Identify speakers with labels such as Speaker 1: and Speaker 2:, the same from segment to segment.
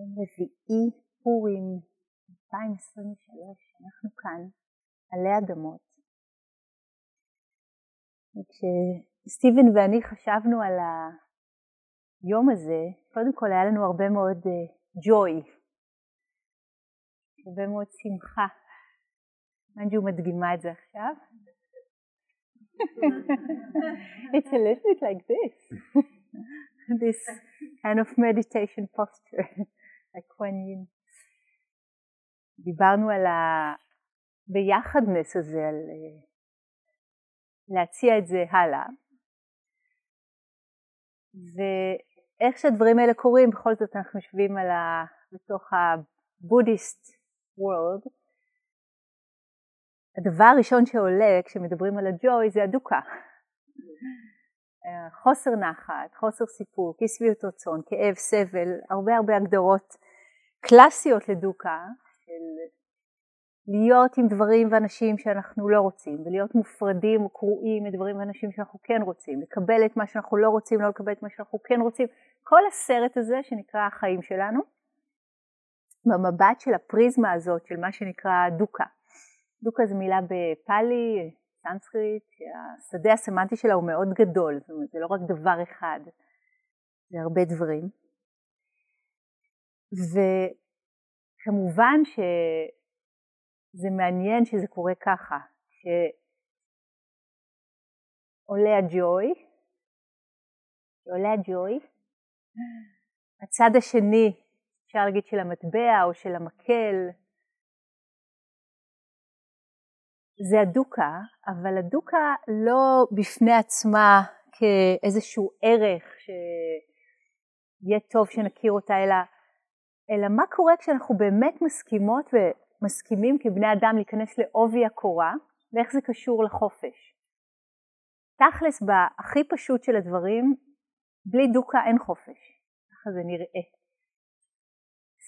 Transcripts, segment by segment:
Speaker 1: יום רביעי, פורים, 2023, אנחנו כאן, עלי אדמות. וכשסטיבן ואני חשבנו על היום הזה, קודם כל היה לנו הרבה מאוד ג'וי, uh, הרבה מאוד שמחה. אנג'ו מדגימה את זה עכשיו. It's a little bit like this. this kind of meditation posture. הכהנים. דיברנו על הביחדנס הזה, על אה, להציע את זה הלאה. ואיך שהדברים האלה קורים, בכל זאת אנחנו יושבים ה... בתוך הבודהיסט וורלד. הדבר הראשון שעולה כשמדברים על הג'וי זה הדוקה. חוסר נחת, חוסר סיפוק, אי שביעות רצון, כאב, סבל, הרבה הרבה הגדרות קלאסיות לדוקה, של להיות עם דברים ואנשים שאנחנו לא רוצים, ולהיות מופרדים או קרועים מדברים ואנשים שאנחנו כן רוצים, לקבל את מה שאנחנו לא רוצים, לא לקבל את מה שאנחנו כן רוצים, כל הסרט הזה שנקרא החיים שלנו, במבט של הפריזמה הזאת של מה שנקרא דוקה. דוקה זו מילה בפאלי, סנסקריט, שהשדה הסמנטי שלה הוא מאוד גדול, זאת אומרת זה לא רק דבר אחד, זה הרבה דברים. וכמובן שזה מעניין שזה קורה ככה, שעולה הג'וי, שעולה הג'וי, הצד השני, אפשר להגיד של המטבע או של המקל, זה הדוקה, אבל הדוקה לא בפני עצמה כאיזשהו ערך שיהיה טוב שנכיר אותה, אלא, אלא מה קורה כשאנחנו באמת מסכימות ומסכימים כבני אדם להיכנס לעובי הקורה, ואיך זה קשור לחופש. תכלס, בהכי פשוט של הדברים, בלי דוקה אין חופש, ככה זה נראה.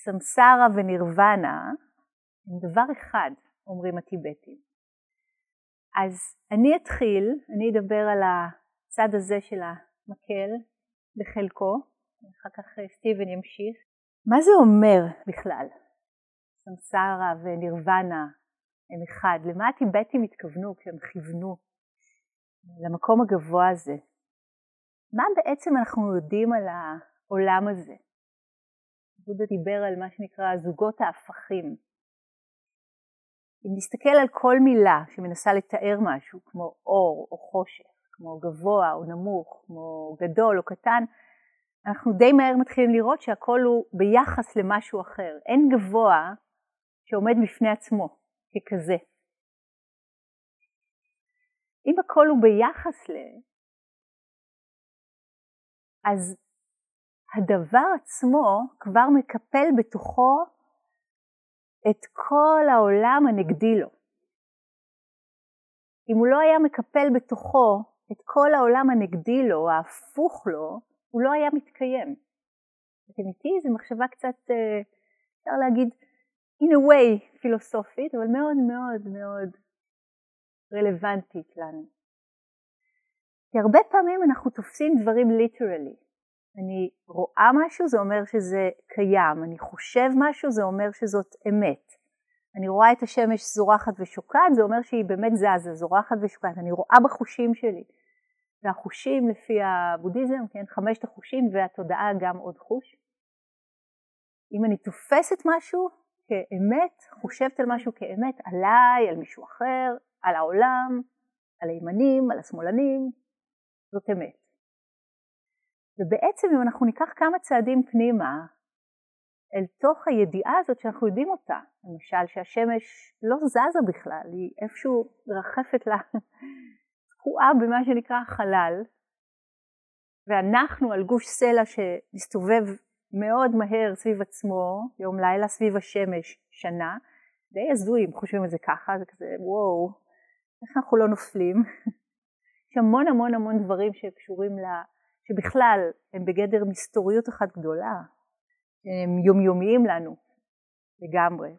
Speaker 1: סמסרה ונירוונה הם דבר אחד, אומרים הטיבטים. אז אני אתחיל, אני אדבר על הצד הזה של המקל בחלקו, ואחר כך סטיבן ימשיך. מה זה אומר בכלל? סמסרה ונירוונה הם אחד. למה הטיבטים התכוונו כשהם כיוונו למקום הגבוה הזה? מה בעצם אנחנו יודעים על העולם הזה? בודה דיבר על מה שנקרא זוגות ההפכים. אם נסתכל על כל מילה שמנסה לתאר משהו, כמו אור או חושך, כמו גבוה או נמוך, כמו גדול או קטן, אנחנו די מהר מתחילים לראות שהכל הוא ביחס למשהו אחר. אין גבוה שעומד בפני עצמו ככזה. אם הכל הוא ביחס ל... אז הדבר עצמו כבר מקפל בתוכו את כל העולם הנגדי לו. אם הוא לא היה מקפל בתוכו את כל העולם הנגדי לו, ההפוך לו, הוא לא היה מתקיים. אתם איתי? זו מחשבה קצת, אה, אפשר להגיד, in a way פילוסופית, אבל מאוד מאוד מאוד רלוונטית לנו. כי הרבה פעמים אנחנו תופסים דברים ליטרלי. אני רואה משהו זה אומר שזה קיים, אני חושב משהו זה אומר שזאת אמת. אני רואה את השמש זורחת ושוקעת זה אומר שהיא באמת זזה, זורחת ושוקעת, אני רואה בחושים שלי. והחושים לפי הבודהיזם, כן, חמשת החושים והתודעה גם עוד חוש. אם אני תופסת משהו כאמת, חושבת על משהו כאמת, עליי, על מישהו אחר, על העולם, על הימנים, על השמאלנים, זאת אמת. ובעצם אם אנחנו ניקח כמה צעדים פנימה אל תוך הידיעה הזאת שאנחנו יודעים אותה, למשל שהשמש לא זזה בכלל, היא איפשהו מרחפת לה, תקועה במה שנקרא חלל, ואנחנו על גוש סלע שמסתובב מאוד מהר סביב עצמו, יום לילה סביב השמש שנה, די הזוי אם חושבים על זה ככה, זה כזה וואו, איך אנחנו לא נופלים? יש המון המון המון דברים שקשורים ל... שבכלל הם בגדר מסתוריות אחת גדולה, הם יומיומיים לנו לגמרי.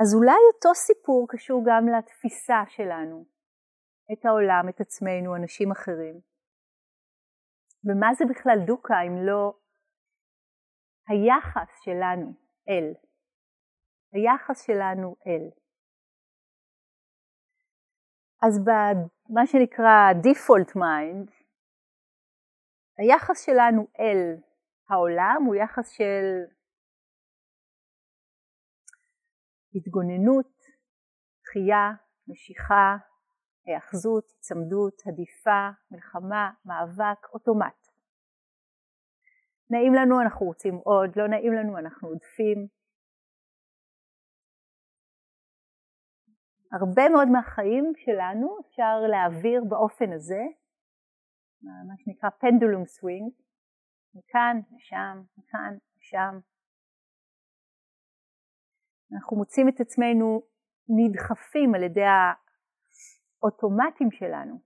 Speaker 1: אז אולי אותו סיפור קשור גם לתפיסה שלנו, את העולם, את עצמנו, אנשים אחרים. ומה זה בכלל דוקה אם לא היחס שלנו אל. היחס שלנו אל. אז במה שנקרא default mind, היחס שלנו אל העולם הוא יחס של התגוננות, דחייה, משיכה, היאחזות, צמדות, הדיפה, מלחמה, מאבק, אוטומט. נעים לנו אנחנו רוצים עוד, לא נעים לנו אנחנו עודפים. הרבה מאוד מהחיים שלנו אפשר להעביר באופן הזה, מה שנקרא פנדולום סווינג, מכאן לשם, מכאן לשם. אנחנו מוצאים את עצמנו נדחפים על ידי האוטומטים שלנו.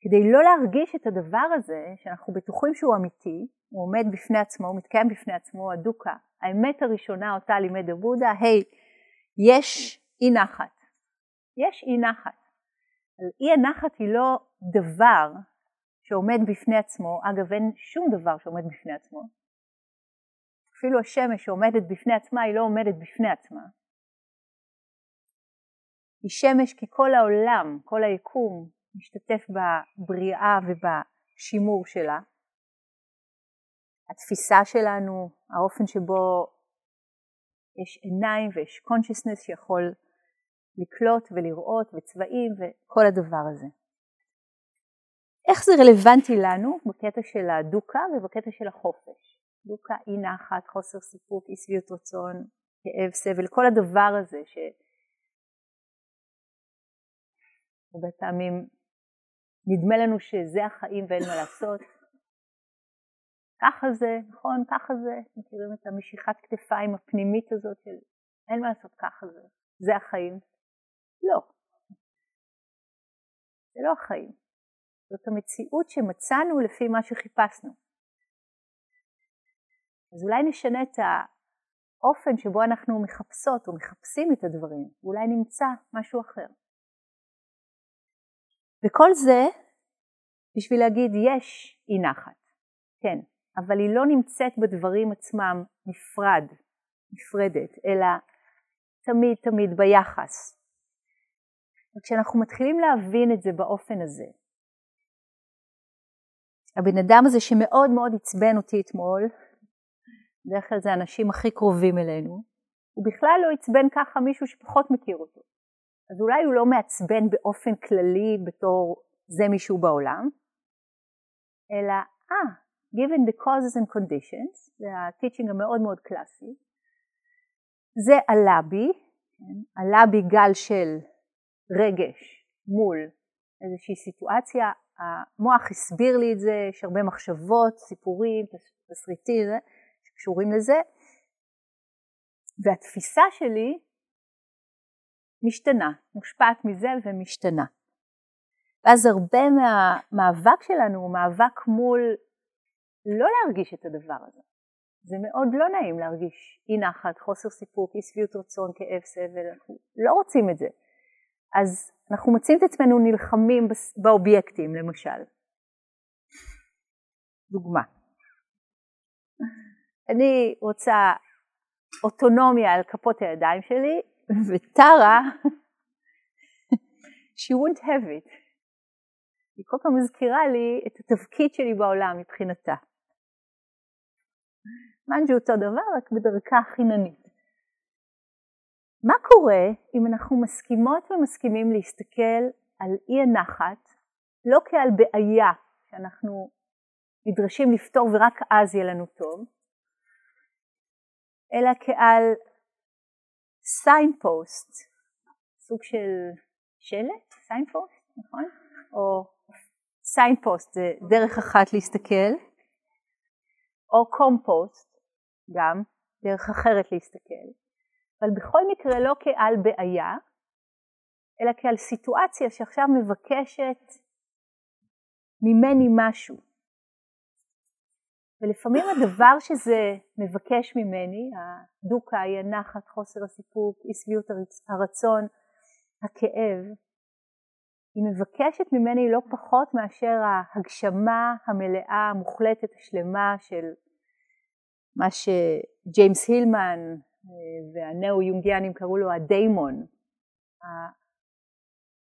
Speaker 1: כדי לא להרגיש את הדבר הזה, שאנחנו בטוחים שהוא אמיתי, הוא עומד בפני עצמו, הוא מתקיים בפני עצמו, הדוקה, האמת הראשונה אותה לימד הבודה, היי, hey, יש אי נחת. יש אי נחת. אי הנחת היא לא דבר שעומד בפני עצמו, אגב אין שום דבר שעומד בפני עצמו. אפילו השמש שעומדת בפני עצמה היא לא עומדת בפני עצמה. היא שמש כי כל העולם, כל היקום, משתתף בבריאה ובשימור שלה. התפיסה שלנו, האופן שבו יש עיניים ויש consciousness שיכול לקלוט ולראות וצבעים וכל הדבר הזה. איך זה רלוונטי לנו בקטע של הדוקה ובקטע של החופש? דוקה, אי נחת, חוסר סיפוק, אי שביעות רצון, כאב, סבל, כל הדבר הזה שהרבה פעמים נדמה לנו שזה החיים ואין מה לעשות. ככה זה, נכון, ככה זה, מכירים את המשיכת כתפיים הפנימית הזאת של אין מה לעשות, ככה זה, זה החיים. לא. זה לא החיים. זאת המציאות שמצאנו לפי מה שחיפשנו. אז אולי נשנה את האופן שבו אנחנו מחפשות או מחפשים את הדברים, ואולי נמצא משהו אחר. וכל זה בשביל להגיד יש אי נחת, כן, אבל היא לא נמצאת בדברים עצמם נפרד, נפרדת, אלא תמיד תמיד ביחס. וכשאנחנו מתחילים להבין את זה באופן הזה, הבן אדם הזה שמאוד מאוד עצבן אותי אתמול, בדרך כלל זה האנשים הכי קרובים אלינו, הוא בכלל לא עצבן ככה מישהו שפחות מכיר אותו. אז אולי הוא לא מעצבן באופן כללי בתור זה מישהו בעולם, אלא, אה, given the causes and conditions, זה הטיצ'ינג המאוד מאוד קלאסי, זה עלה בי, כן? עלה בי גל של רגש מול איזושהי סיטואציה, המוח הסביר לי את זה, יש הרבה מחשבות, סיפורים, תסריטים שקשורים לזה, והתפיסה שלי משתנה, מושפעת מזה ומשתנה. ואז הרבה מהמאבק שלנו הוא מאבק מול לא להרגיש את הדבר הזה. זה מאוד לא נעים להרגיש אי נחת, חוסר סיפוק, אי שביעות רצון, כאב, סבל, אנחנו לא רוצים את זה. אז אנחנו מוצאים את עצמנו נלחמים באובייקטים למשל. דוגמה. אני רוצה אוטונומיה על כפות הידיים שלי, וטרה, she won't have it. היא כל פעם מזכירה לי את התפקיד שלי בעולם מבחינתה. מנג'ו אותו דבר, רק בדרכה חיננית. מה קורה אם אנחנו מסכימות ומסכימים להסתכל על אי הנחת לא כעל בעיה שאנחנו נדרשים לפתור ורק אז יהיה לנו טוב, אלא כעל signpost, סוג של שלט, signpost, נכון? או signpost זה דרך אחת להסתכל, או compass גם דרך אחרת להסתכל, אבל בכל מקרה לא כעל בעיה, אלא כעל סיטואציה שעכשיו מבקשת ממני משהו. ולפעמים הדבר שזה מבקש ממני, הדוקה, היא הנחת, חוסר הסיפוק, אי שביעות הרצון, הכאב, היא מבקשת ממני לא פחות מאשר ההגשמה המלאה, המוחלטת, השלמה של מה שג'יימס הילמן אה, והנאו-יונגיאנים קראו לו הדיימון,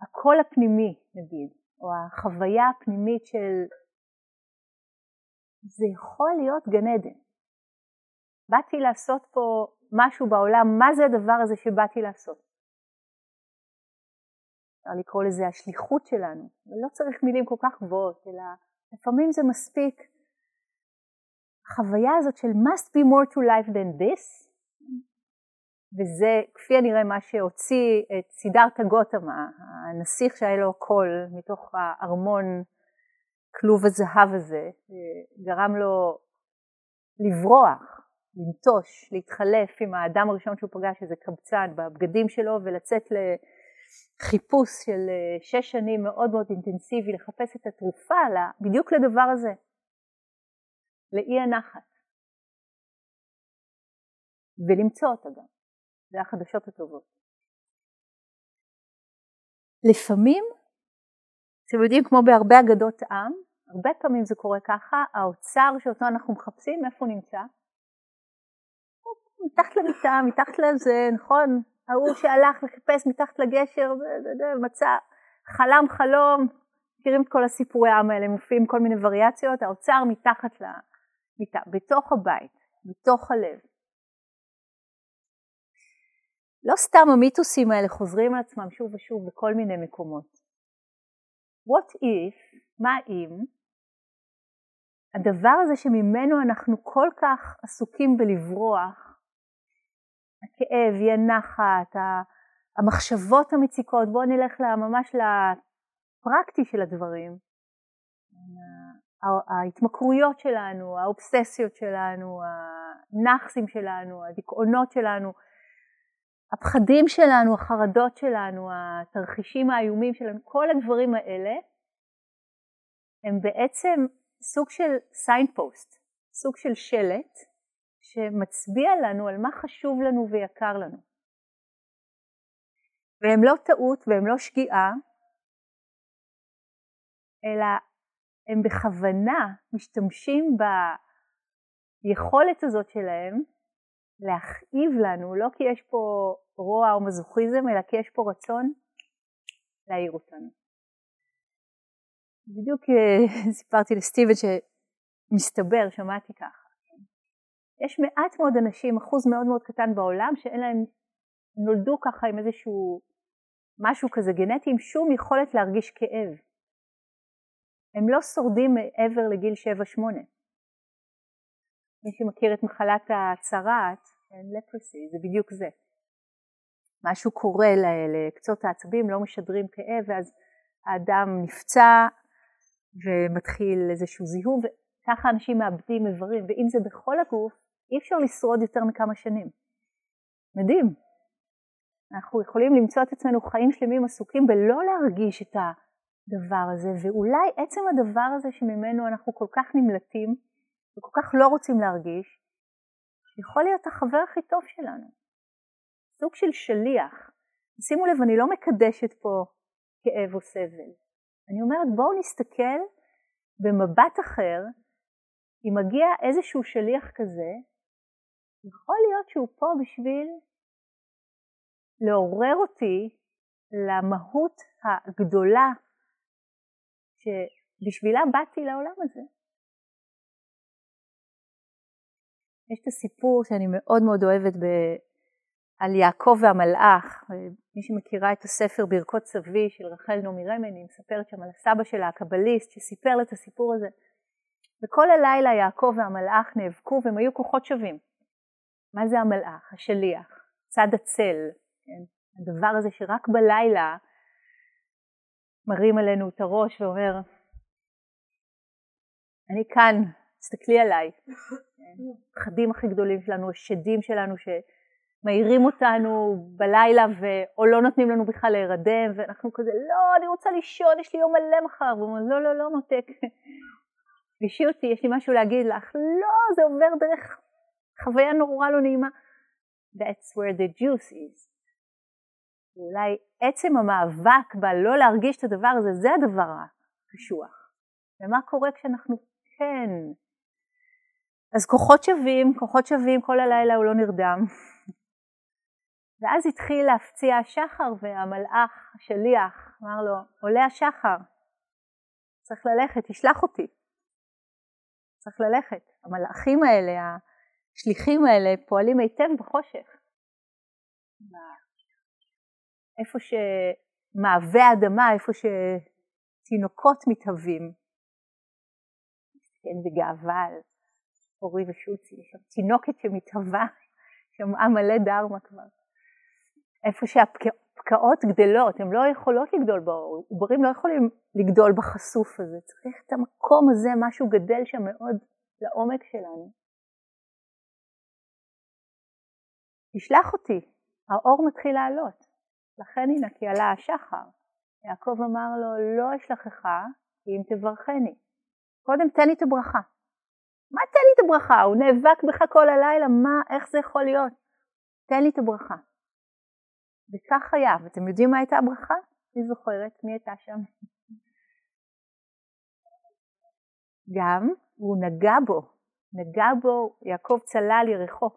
Speaker 1: הקול הפנימי נגיד, או החוויה הפנימית של זה יכול להיות גן עדן. באתי לעשות פה משהו בעולם, מה זה הדבר הזה שבאתי לעשות? אפשר לקרוא לזה השליחות שלנו, ולא צריך מילים כל כך גבוהות, אלא לפעמים זה מספיק. החוויה הזאת של must be more to life than this, וזה כפי הנראה מה שהוציא את סידרתא גותמה, הנסיך שהיה לו קול מתוך הארמון כלוב הזהב הזה, גרם לו לברוח, לנטוש, להתחלף עם האדם הראשון שהוא פגש, איזה קבצן, בבגדים שלו, ולצאת לחיפוש של אה, שש שנים מאוד מאוד אינטנסיבי, לחפש את התרופה בדיוק לדבר הזה, לאי הנחת. ולמצוא אותה גם, זה החדשות הטובות. לפעמים, אתם יודעים, כמו בהרבה אגדות עם, הרבה פעמים זה קורה ככה, האוצר שאותו אנחנו מחפשים, איפה הוא נמצא? מתחת למיטה, מתחת לזה, נכון? ההוא שהלך לחפש מתחת לגשר, מצא, חלם חלום, מכירים את כל הסיפורי העם האלה, מופיעים כל מיני וריאציות, האוצר מתחת למיטה, בתוך הבית, בתוך הלב. לא סתם המיתוסים האלה חוזרים על עצמם שוב ושוב בכל מיני מקומות. What if, מה אם, הדבר הזה שממנו אנחנו כל כך עסוקים בלברוח, הכאב, אי הנחת, המחשבות המציקות, בואו נלך ממש לפרקטי של הדברים, ההתמכרויות שלנו, האובססיות שלנו, הנאחסים שלנו, הדיכאונות שלנו, הפחדים שלנו, החרדות שלנו, התרחישים האיומים שלנו, כל הדברים האלה הם בעצם סוג של signpost, סוג של שלט שמצביע לנו על מה חשוב לנו ויקר לנו. והם לא טעות והם לא שגיאה, אלא הם בכוונה משתמשים ביכולת הזאת שלהם להכאיב לנו, לא כי יש פה רוע או מזוכיזם, אלא כי יש פה רצון להעיר אותנו. בדיוק אה, סיפרתי לסטיבן שמסתבר, שמעתי ככה, יש מעט מאוד אנשים, אחוז מאוד מאוד קטן בעולם, שאין להם, נולדו ככה עם איזשהו משהו כזה גנטי, עם שום יכולת להרגיש כאב. הם לא שורדים מעבר לגיל 7-8. מי שמכיר את מחלת הצרעת, לפרסי, זה בדיוק זה. משהו קורה לקצות העצבים, לא משדרים כאב, ואז האדם נפצע ומתחיל איזשהו זיהום, וככה אנשים מאבדים איברים, ואם זה בכל הגוף, אי אפשר לשרוד יותר מכמה שנים. מדהים. אנחנו יכולים למצוא את עצמנו חיים שלמים עסוקים בלא להרגיש את הדבר הזה, ואולי עצם הדבר הזה שממנו אנחנו כל כך נמלטים וכל כך לא רוצים להרגיש, יכול להיות החבר הכי טוב שלנו. סוג של שליח. שימו לב, אני לא מקדשת פה כאב או סבל. אני אומרת, בואו נסתכל במבט אחר, אם מגיע איזשהו שליח כזה, יכול להיות שהוא פה בשביל לעורר אותי למהות הגדולה שבשבילה באתי לעולם הזה. יש את הסיפור שאני מאוד מאוד אוהבת ב... על יעקב והמלאך, מי שמכירה את הספר ברכות סבי של רחל נעמי רמן, היא מספרת שם על הסבא שלה, הקבליסט, שסיפר לה את הסיפור הזה. וכל הלילה יעקב והמלאך נאבקו והם היו כוחות שווים. מה זה המלאך? השליח, צד הצל, כן? הדבר הזה שרק בלילה מרים עלינו את הראש ואומר, אני כאן, תסתכלי עליי. הפחדים הכי גדולים שלנו, השדים שלנו שמאירים אותנו בלילה ו... או לא נותנים לנו בכלל להירדם, ואנחנו כזה, לא, אני רוצה לישון, יש לי יום מלא מחר. והוא אומר, לא, לא, לא, מותק. תפגשי אותי, יש לי משהו להגיד לך. לא, זה עובר דרך חוויה נורא לא נעימה. That's where the juice is. ואולי עצם המאבק בלא להרגיש את הדבר הזה, זה הדבר הקשוח. ומה קורה כשאנחנו כן. אז כוחות שווים, כוחות שווים, כל הלילה הוא לא נרדם. ואז התחיל להפציע השחר והמלאך, השליח, אמר לו, עולה השחר, צריך ללכת, תשלח אותי. צריך ללכת. המלאכים האלה, השליחים האלה, פועלים היטב בחושך. איפה שמעבה האדמה, איפה שתינוקות מתהווים. כן, בגאווה על אורי ושוצי, יש שם תינוקת שמתהווה, שמעה מלא דרמה כבר. איפה שהפקעות גדלות, הן לא יכולות לגדול באור, עוברים לא יכולים לגדול בחשוף הזה, צריך את המקום הזה, משהו גדל שם מאוד לעומק שלנו. תשלח אותי, האור מתחיל לעלות, לכן הנה כי עלה השחר. יעקב אמר לו, לא אשלחך כי אם תברכני. קודם תן לי את הברכה. מה תן לי את הברכה? הוא נאבק בך כל הלילה, מה, איך זה יכול להיות? תן לי את הברכה. וכך היה, ואתם יודעים מה הייתה הברכה? אני זוכרת מי הייתה שם. גם הוא נגע בו, נגע בו, יעקב צלל ירחו,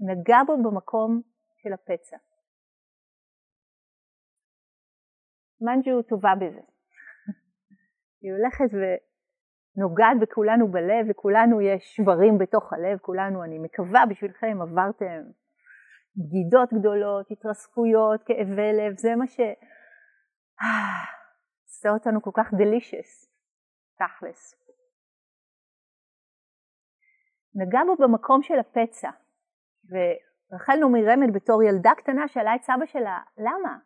Speaker 1: נגע בו במקום של הפצע. מנג'ו טובה בזה. היא הולכת ונוגעת בכולנו בלב, וכולנו יש שברים בתוך הלב, כולנו, אני מקווה בשבילכם, עברתם בגידות גדולות, התרסקויות, כאבי לב, זה מה ש... עושה אותנו כל כך דלישס, תכלס. נגע בו במקום של הפצע, ורחל נעמי רמד בתור ילדה קטנה שאלה את סבא שלה, למה?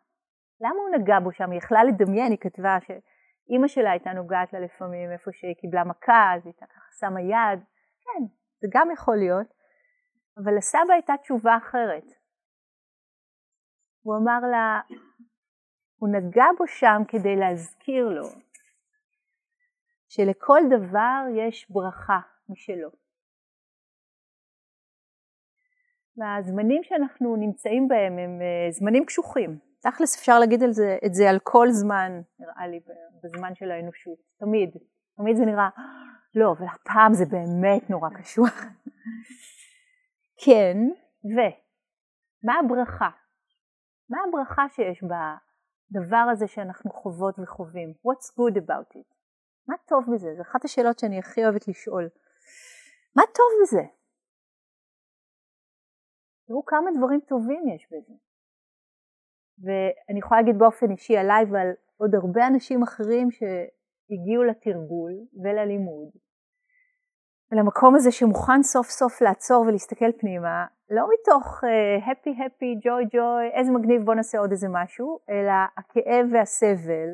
Speaker 1: למה הוא נגע בו שם? היא יכלה לדמיין, היא כתבה שאימא שלה הייתה נוגעת לה לפעמים איפה שהיא קיבלה מכה, אז היא הייתה ככה שמה יד, כן, זה גם יכול להיות, אבל לסבא הייתה תשובה אחרת. הוא אמר לה, הוא נגע בו שם כדי להזכיר לו שלכל דבר יש ברכה משלו. והזמנים שאנחנו נמצאים בהם הם אה, זמנים קשוחים. תכלס אפשר להגיד על זה, את זה על כל זמן, נראה לי, בזמן של האנושות. תמיד. תמיד זה נראה, לא, אבל הפעם זה באמת נורא קשוח. כן, ומה הברכה? מה הברכה שיש בדבר הזה שאנחנו חוות וחווים? What's good about it? מה טוב בזה? זו אחת השאלות שאני הכי אוהבת לשאול. מה טוב בזה? תראו כמה דברים טובים יש בזה. ואני יכולה להגיד באופן אישי עליי ועל עוד הרבה אנשים אחרים שהגיעו לתרגול וללימוד, ולמקום הזה שמוכן סוף סוף לעצור ולהסתכל פנימה, לא מתוך הפי הפי, ג'וי ג'וי, איזה מגניב בוא נעשה עוד איזה משהו, אלא הכאב והסבל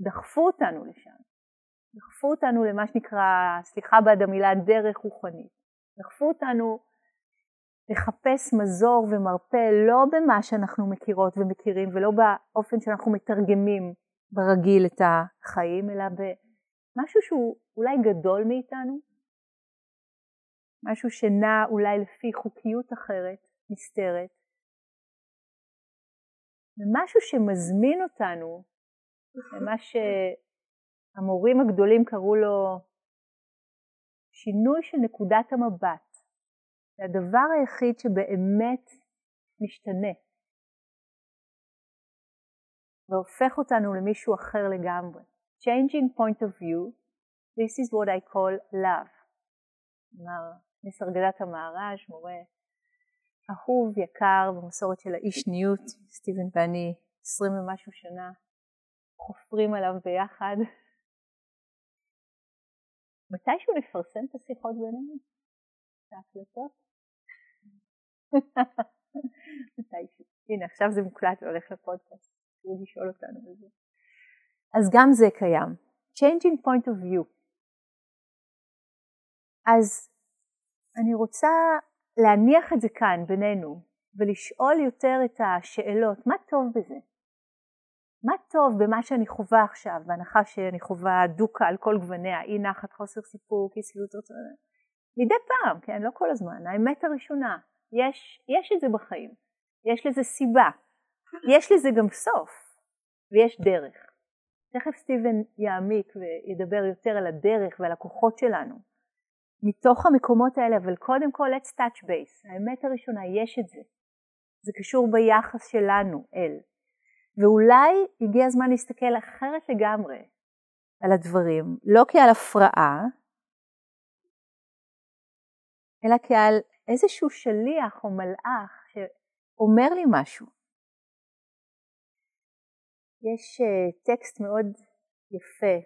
Speaker 1: דחפו אותנו לשם. דחפו אותנו למה שנקרא, סליחה בעד המילה, דרך רוחנית. דחפו אותנו לחפש מזור ומרפא לא במה שאנחנו מכירות ומכירים ולא באופן שאנחנו מתרגמים ברגיל את החיים, אלא במשהו שהוא אולי גדול מאיתנו, משהו שנע אולי לפי חוקיות אחרת, נסתרת, ומשהו שמזמין אותנו למה שהמורים הגדולים קראו לו שינוי של נקודת המבט. זה הדבר היחיד שבאמת משתנה והופך אותנו למישהו אחר לגמרי. Changing point of view, this is what I call love. אמר מסרגדת המהר"ש, מורה אהוב, יקר, במסורת של האישניות, סטיבן ואני עשרים ומשהו שנה חופרים עליו ביחד. מתישהו נפרסם את השיחות בינינו? ההקלטות? מתישהו. הנה, עכשיו זה מוקלט והולך לפודקאסט, תוכלו לשאול אותנו בזה. אז גם זה קיים. Changing point of view. אז אני רוצה להניח את זה כאן בינינו ולשאול יותר את השאלות, מה טוב בזה? מה טוב במה שאני חווה עכשיו, בהנחה שאני חווה דוקה על כל גווניה, אי נחת, חוסר סיפוק, אי שביעות רצון, מדי פעם, כן, לא כל הזמן, האמת הראשונה, יש, יש את זה בחיים, יש לזה סיבה, יש לזה גם סוף, ויש דרך. תכף סטיבן יעמיק וידבר יותר על הדרך ועל הכוחות שלנו. מתוך המקומות האלה, אבל קודם כל let's touch base. האמת הראשונה, יש את זה. זה קשור ביחס שלנו אל. ואולי הגיע הזמן להסתכל אחרת לגמרי על הדברים, לא כעל הפרעה, אלא כעל איזשהו שליח או מלאך שאומר לי משהו. יש uh, טקסט מאוד יפה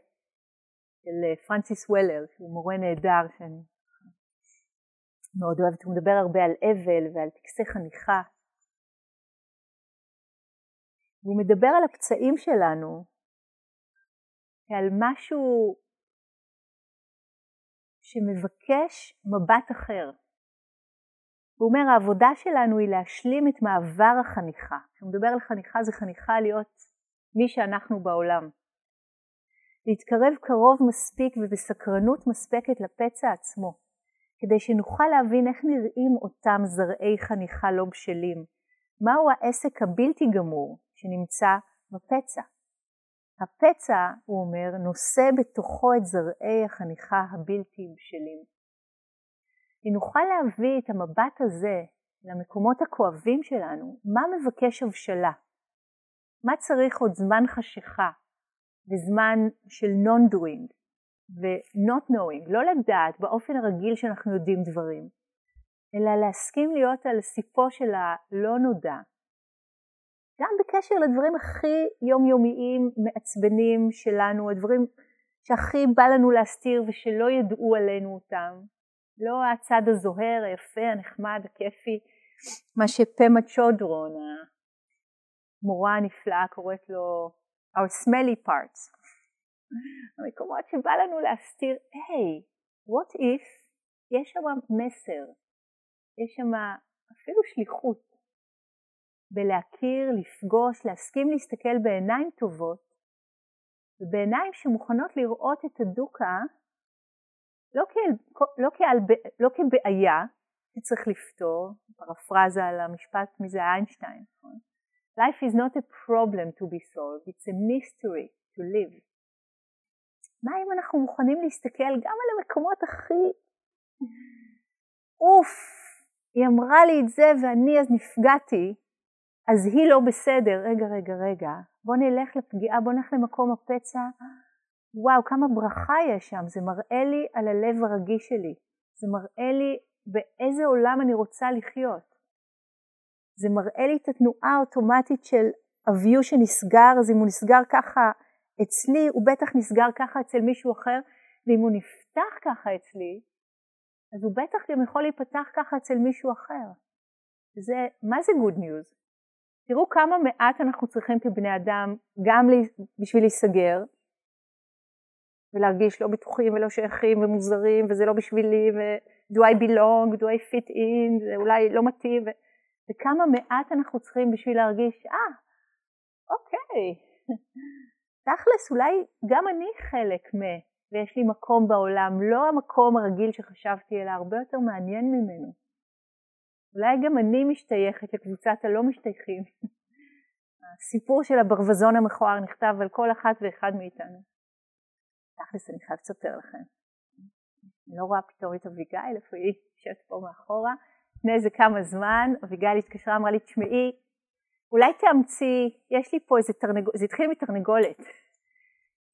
Speaker 1: של uh, פרנסיס וולר, שהוא מורה נהדר שאני מאוד אוהבת, הוא מדבר הרבה על אבל ועל טקסי חניכה. והוא מדבר על הפצעים שלנו כעל משהו שמבקש מבט אחר. הוא אומר העבודה שלנו היא להשלים את מעבר החניכה. כשהוא מדבר על חניכה זה חניכה להיות מי שאנחנו בעולם. להתקרב קרוב מספיק ובסקרנות מספקת לפצע עצמו, כדי שנוכל להבין איך נראים אותם זרעי חניכה לא בשלים, מהו העסק הבלתי גמור שנמצא בפצע. הפצע, הוא אומר, נושא בתוכו את זרעי החניכה הבלתי בשלים. אם נוכל להביא את המבט הזה למקומות הכואבים שלנו, מה מבקש הבשלה? מה צריך עוד זמן חשיכה וזמן של non-doing ו-not knowing, לא לדעת באופן הרגיל שאנחנו יודעים דברים, אלא להסכים להיות על סיפו של הלא נודע, גם בקשר לדברים הכי יומיומיים, מעצבנים שלנו, הדברים שהכי בא לנו להסתיר ושלא ידעו עלינו אותם. לא הצד הזוהר, היפה, הנחמד, הכיפי, מה שפמה צ'ודרון, המורה הנפלאה, קוראת לו our smelly parts. המקומות שבא לנו להסתיר, היי, hey, what if יש שם מסר, יש שם אפילו שליחות. בלהכיר, לפגוש, להסכים להסתכל בעיניים טובות, ובעיניים שמוכנות לראות את הדוקה לא, כאל, לא, כאל, לא כבעיה שצריך לפתור, פרפרזה על המשפט מזה איינשטיין, נכון? Life is not a problem to be solved, it's a mystery to live. מה אם אנחנו מוכנים להסתכל גם על המקומות הכי... אוף, היא אמרה לי את זה ואני אז נפגעתי, אז היא לא בסדר, רגע, רגע, רגע, בוא נלך לפגיעה, בוא נלך למקום הפצע, וואו, כמה ברכה יש שם, זה מראה לי על הלב הרגיש שלי, זה מראה לי באיזה עולם אני רוצה לחיות. זה מראה לי את התנועה האוטומטית של הוויו שנסגר, אז אם הוא נסגר ככה אצלי, הוא בטח נסגר ככה אצל מישהו אחר, ואם הוא נפתח ככה אצלי, אז הוא בטח גם יכול להיפתח ככה אצל מישהו אחר. זה, מה זה good news? תראו כמה מעט אנחנו צריכים כבני אדם גם בשביל להיסגר. ולהרגיש לא בטוחים ולא שייכים ומוזרים וזה לא בשבילי ו-do I belong, do I fit in, זה אולי לא מתאים ו... וכמה מעט אנחנו צריכים בשביל להרגיש, אה, ah, אוקיי, תכלס אולי גם אני חלק מ... ויש לי מקום בעולם, לא המקום הרגיל שחשבתי אלא הרבה יותר מעניין ממנו. אולי גם אני משתייכת לקבוצת הלא משתייכים. הסיפור של הברווזון המכוער נכתב על כל אחת ואחד מאיתנו. תכלס אני חייבת לספר לכם. אני לא רואה פתאום את אביגיל, איפה היא יושבת פה מאחורה. לפני איזה כמה זמן אביגיל התקשרה, אמרה לי, תשמעי, אולי תאמצי, יש לי פה איזה תרנגולת, זה התחיל מתרנגולת.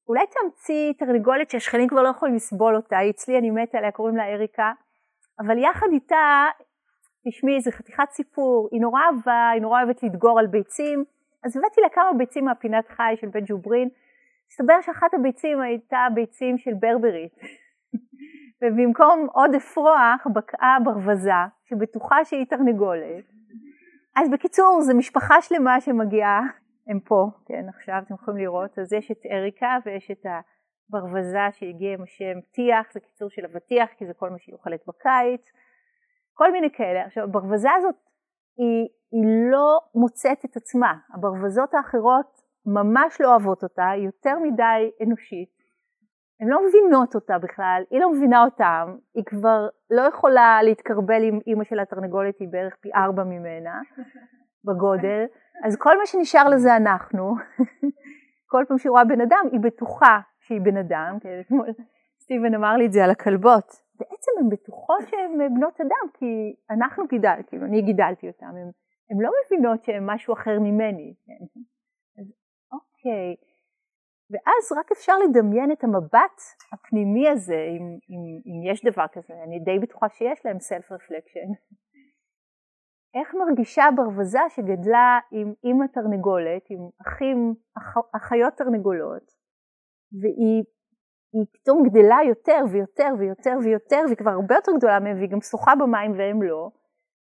Speaker 1: אולי תאמצי תרנגולת שהשכנים כבר לא יכולים לסבול אותה, היא אצלי, אני מתה עליה, קוראים לה אריקה, אבל יחד איתה תשמעי, זה חתיכת סיפור, היא נורא אהבה, היא נורא אוהבת לדגור על ביצים, אז הבאתי לה כמה ביצים מהפינת חי של בן ג'וברין, הסתבר שאחת הביצים הייתה ביצים של ברברית, ובמקום עוד אפרוח בקעה ברווזה, שבטוחה שהיא תרנגולת. אז בקיצור, זו משפחה שלמה שמגיעה, הם פה, כן, עכשיו אתם יכולים לראות, אז יש את אריקה ויש את הברווזה שהגיעה עם השם טיח, זה קיצור של אבטיח, כי זה כל מה שהיא אוכלת בקיץ. כל מיני כאלה. עכשיו הברווזה הזאת היא, היא לא מוצאת את עצמה, הברווזות האחרות ממש לא אוהבות אותה, היא יותר מדי אנושית, הן לא מבינות אותה בכלל, היא לא מבינה אותם, היא כבר לא יכולה להתקרבל עם אימא של התרנגולת, היא בערך פי ארבע ממנה, בגודל, אז כל מה שנשאר לזה אנחנו. כל פעם שהיא רואה בן אדם, היא בטוחה שהיא בן אדם, כן, סטיבן אמר לי את זה על הכלבות, בעצם הן בטוחות שהן בנות אדם, כי אנחנו גידל, כאילו אני גידלתי אותן, הן לא מבינות שהן משהו אחר ממני. כן? אז אוקיי, ואז רק אפשר לדמיין את המבט הפנימי הזה, אם, אם, אם יש דבר כזה, אני די בטוחה שיש להם סלף רפלקשן. איך מרגישה ברווזה שגדלה עם אימא תרנגולת, עם אחים, אח, אחיות תרנגולות, והיא פתאום גדלה יותר ויותר ויותר ויותר, והיא כבר הרבה יותר גדולה מהם, והיא גם שוחה במים והם לא,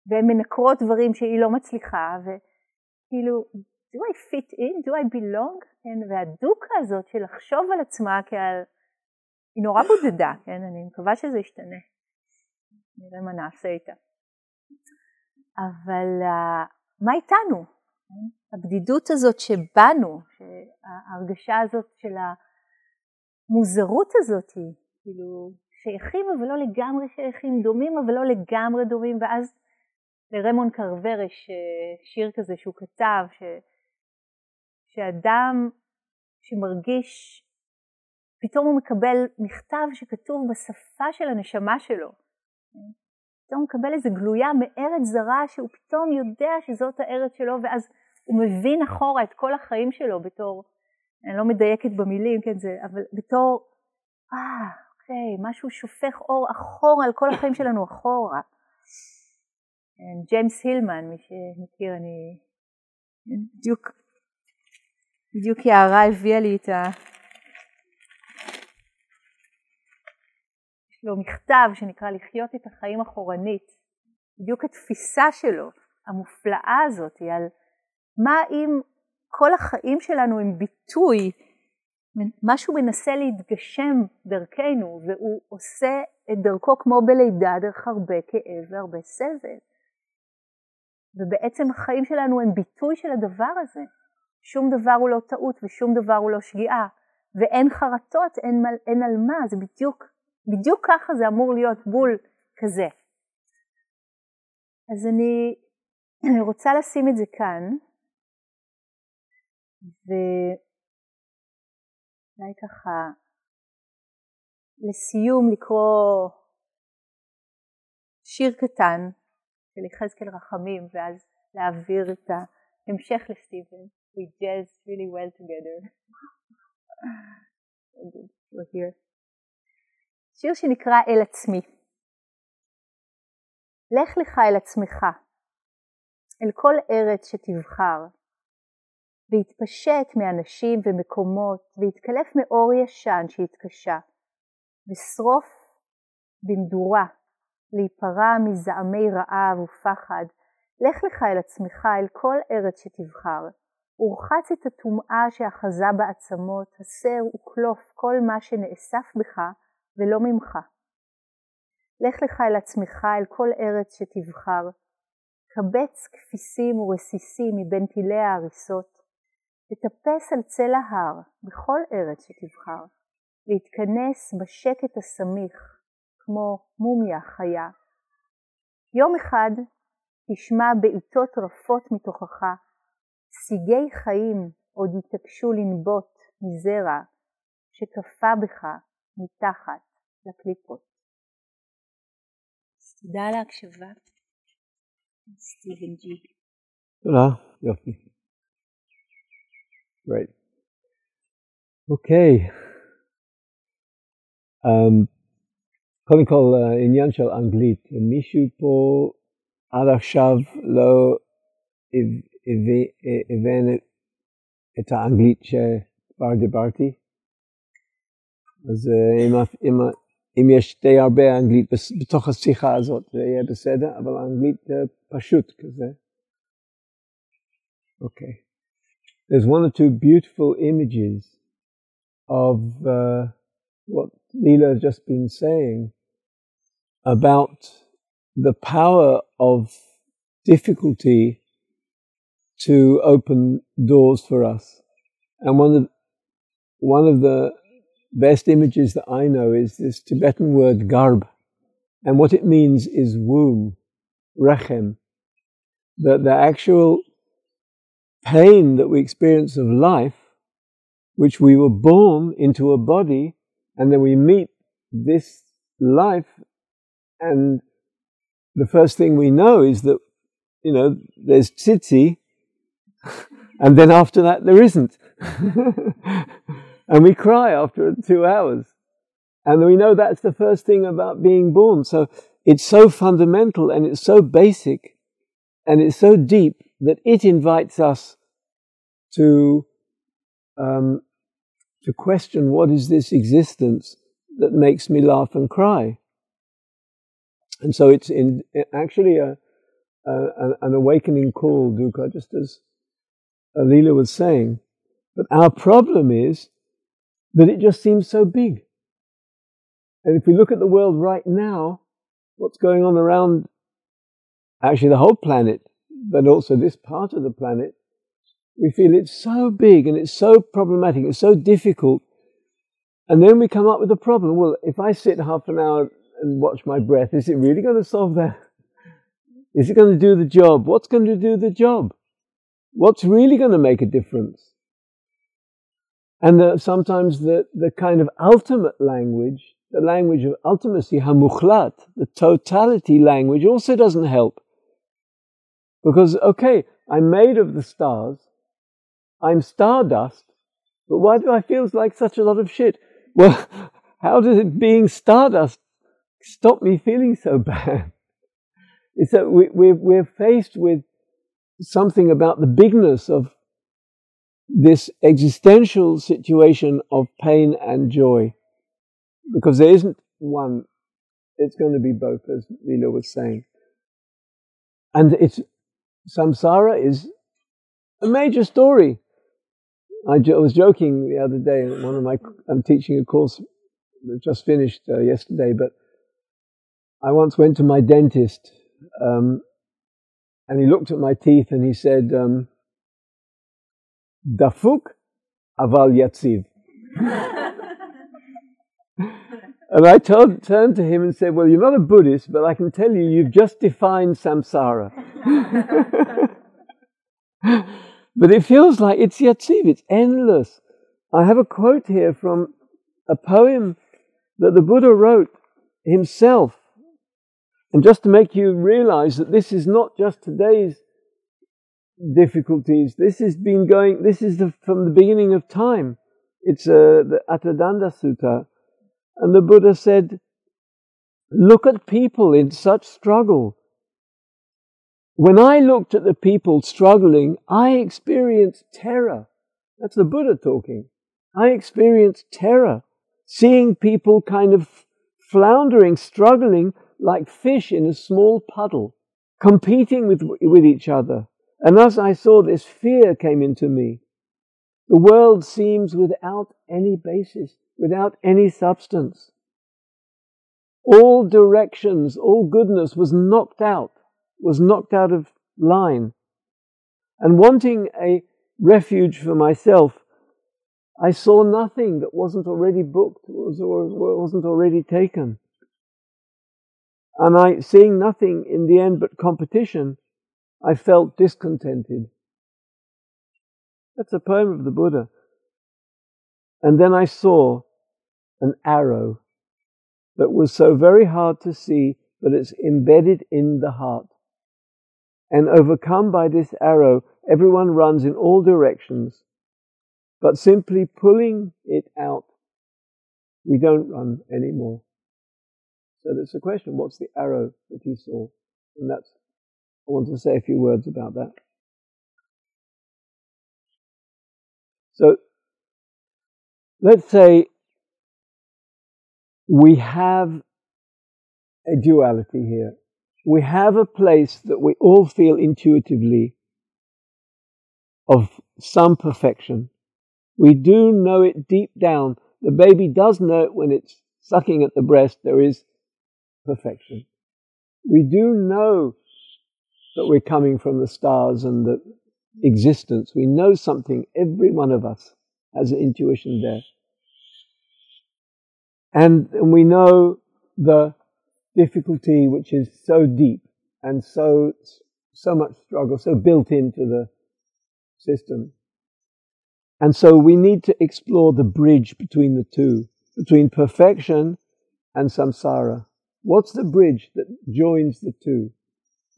Speaker 1: והן מנקרות דברים שהיא לא מצליחה, וכאילו, do I fit in? do I belong? כן, והדוקה הזאת של לחשוב על עצמה כעל, היא נורא בודדה, כן, אני מקווה שזה ישתנה. נראה מה נעשה איתה. אבל uh, מה איתנו? הבדידות הזאת שבנו, ההרגשה הזאת של המוזרות הזאת, כאילו שייכים אבל לא לגמרי שייכים, דומים אבל לא לגמרי דומים, ואז לרמון קרבר יש שיר כזה שהוא כתב, ש... שאדם שמרגיש, פתאום הוא מקבל מכתב שכתוב בשפה של הנשמה שלו. פתאום הוא מקבל איזה גלויה מארץ זרה שהוא פתאום יודע שזאת הארץ שלו ואז הוא מבין אחורה את כל החיים שלו בתור, אני לא מדייקת במילים, כן, זה, אבל בתור, אה, אוקיי, משהו שופך אור אחורה על כל החיים שלנו אחורה. ג'יימס הילמן, מי שמכיר, אני בדיוק בדיוק יערה הביאה לי את ה... יש לו מכתב שנקרא לחיות את החיים אחורנית. בדיוק התפיסה שלו, המופלאה הזאת, על מה אם כל החיים שלנו הם ביטוי, משהו מנסה להתגשם דרכנו, והוא עושה את דרכו כמו בלידה דרך הרבה כאב והרבה סבל. ובעצם החיים שלנו הם ביטוי של הדבר הזה. שום דבר הוא לא טעות ושום דבר הוא לא שגיאה, ואין חרטות, אין, אין על מה, זה בדיוק, בדיוק ככה זה אמור להיות בול כזה. אז אני, אני רוצה לשים את זה כאן, ואולי ככה לסיום לקרוא שיר קטן של יחזקאל רחמים, ואז להעביר את ההמשך לסטיבן. we jazz really well together. שיר שנקרא אל עצמי. לך לך אל עצמך, אל כל ארץ שתבחר, והתפשט מאנשים ומקומות, והתקלף מאור ישן שהתקשה, ושרוף במדורה, להיפרע מזעמי רעב ופחד, לך לך אל עצמך, אל כל ארץ שתבחר, ורחץ את הטומאה שאחזה בעצמות, הסר וקלוף כל מה שנאסף בך ולא ממך. לך לך אל עצמך, אל כל ארץ שתבחר, קבץ כפיסים ורסיסים מבין טילי ההריסות, ותטפס על צל ההר בכל ארץ שתבחר, להתכנס בשקט הסמיך, כמו מומיה חיה. יום אחד תשמע בעיטות רפות מתוכך, סיגי חיים עוד יתעקשו לנבוט מזרע שקפא בך מתחת לקליפות. תודה על ההקשבה. סטיבן ג'י.
Speaker 2: תודה, יופי. Great. אוקיי. Um, קודם כל uh, עניין של אנגלית, מישהו פה עד עכשיו לא הבאנו את האנגלית שכבר דיברתי. אז אם, אם, אם יש די הרבה אנגלית בתוך השיחה הזאת זה יהיה בסדר, אבל האנגלית פשוט כזה. אוקיי. There's one or two beautiful images of uh, what Leela has just been saying about the power of difficulty to open doors for us. And one of one of the best images that I know is this Tibetan word garb. And what it means is womb, rechem. The, the actual pain that we experience of life, which we were born into a body, and then we meet this life, and the first thing we know is that, you know, there's tzitzi, and then after that there isn't. and we cry after two hours. And we know that's the first thing about being born. So it's so fundamental and it's so basic and it's so deep that it invites us to um, to question what is this existence that makes me laugh and cry. And so it's in actually a, a an awakening call, Dukkha, just as Alila was saying. But our problem is that it just seems so big. And if we look at the world right now, what's going on around actually the whole planet, but also this part of the planet, we feel it's so big and it's so problematic, it's so difficult. And then we come up with a problem. Well, if I sit half an hour and watch my breath, is it really going to solve that? Is it going to do the job? What's going to do the job? What's really going to make a difference? And the, sometimes the, the kind of ultimate language, the language of ultimacy, hamuchlat, the totality language also doesn't help. Because, okay, I'm made of the stars, I'm stardust, but why do I feel like such a lot of shit? Well, how does it being stardust stop me feeling so bad? It's that we, we're, we're faced with something about the bigness of this existential situation of pain and joy. Because there isn't one, it's going to be both, as Leela was saying. And it's samsara is a major story. I was joking the other day. One of my I'm teaching a course just finished uh, yesterday, but I once went to my dentist, um, and he looked at my teeth and he said, um, "Dafuk, aval yatziv." and I told, turned to him and said, "Well, you're not a Buddhist, but I can tell you, you've just defined samsara." But it feels like it's Yatziv, it's endless. I have a quote here from a poem that the Buddha wrote himself. And just to make you realize that this is not just today's difficulties, this has been going, this is the, from the beginning of time. It's uh, the Atthadanda Sutta. And the Buddha said, Look at people in such struggle. When I looked at the people struggling, I experienced terror. That's the Buddha talking. I experienced terror, seeing people kind of floundering, struggling like fish in a small puddle, competing with, with each other. And as I saw this, fear came into me. The world seems without any basis, without any substance. All directions, all goodness was knocked out was knocked out of line. And wanting a refuge for myself, I saw nothing that wasn't already booked, or wasn't already taken. And I, seeing nothing in the end but competition, I felt discontented. That's a poem of the Buddha. And then I saw an arrow that was so very hard to see, but it's embedded in the heart. And overcome by this arrow, everyone runs in all directions. But simply pulling it out, we don't run anymore. So there's a question, what's the arrow that he saw? And that's, I want to say a few words about that. So let's say we have a duality here we have a place that we all feel intuitively of some perfection. We do know it deep down. The baby does know it when it's sucking at the breast, there is perfection. We do know that we're coming from the stars and the existence. We know something. Every one of us has an intuition there. And, and we know the difficulty which is so deep and so so much struggle, so built into the system. And so we need to explore the bridge between the two, between perfection and samsara. What's the bridge that joins the two?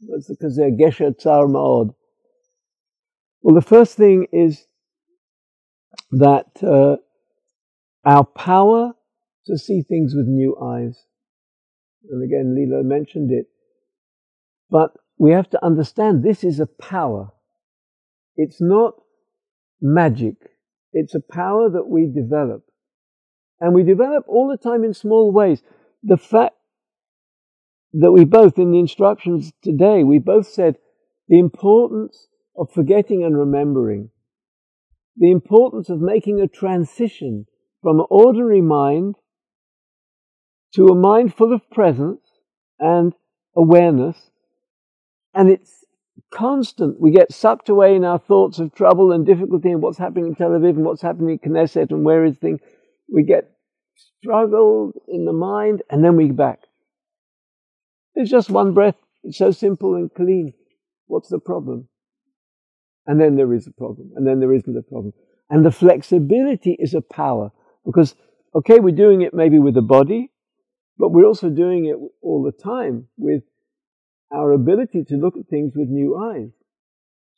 Speaker 2: What's the kazer gesher tsar ma'od? Well, the first thing is that uh, our power to see things with new eyes. And again, Leela mentioned it. But we have to understand this is a power. It's not magic. It's a power that we develop. And we develop all the time in small ways. The fact that we both, in the instructions today, we both said the importance of forgetting and remembering, the importance of making a transition from ordinary mind to a mind full of presence and awareness. And it's constant. We get sucked away in our thoughts of trouble and difficulty and what's happening in Tel Aviv and what's happening in Knesset and where is thing. We get struggled in the mind and then we back. It's just one breath. It's so simple and clean. What's the problem? And then there is a problem. And then there isn't a problem. And the flexibility is a power because, okay, we're doing it maybe with the body, but we're also doing it all the time with our ability to look at things with new eyes.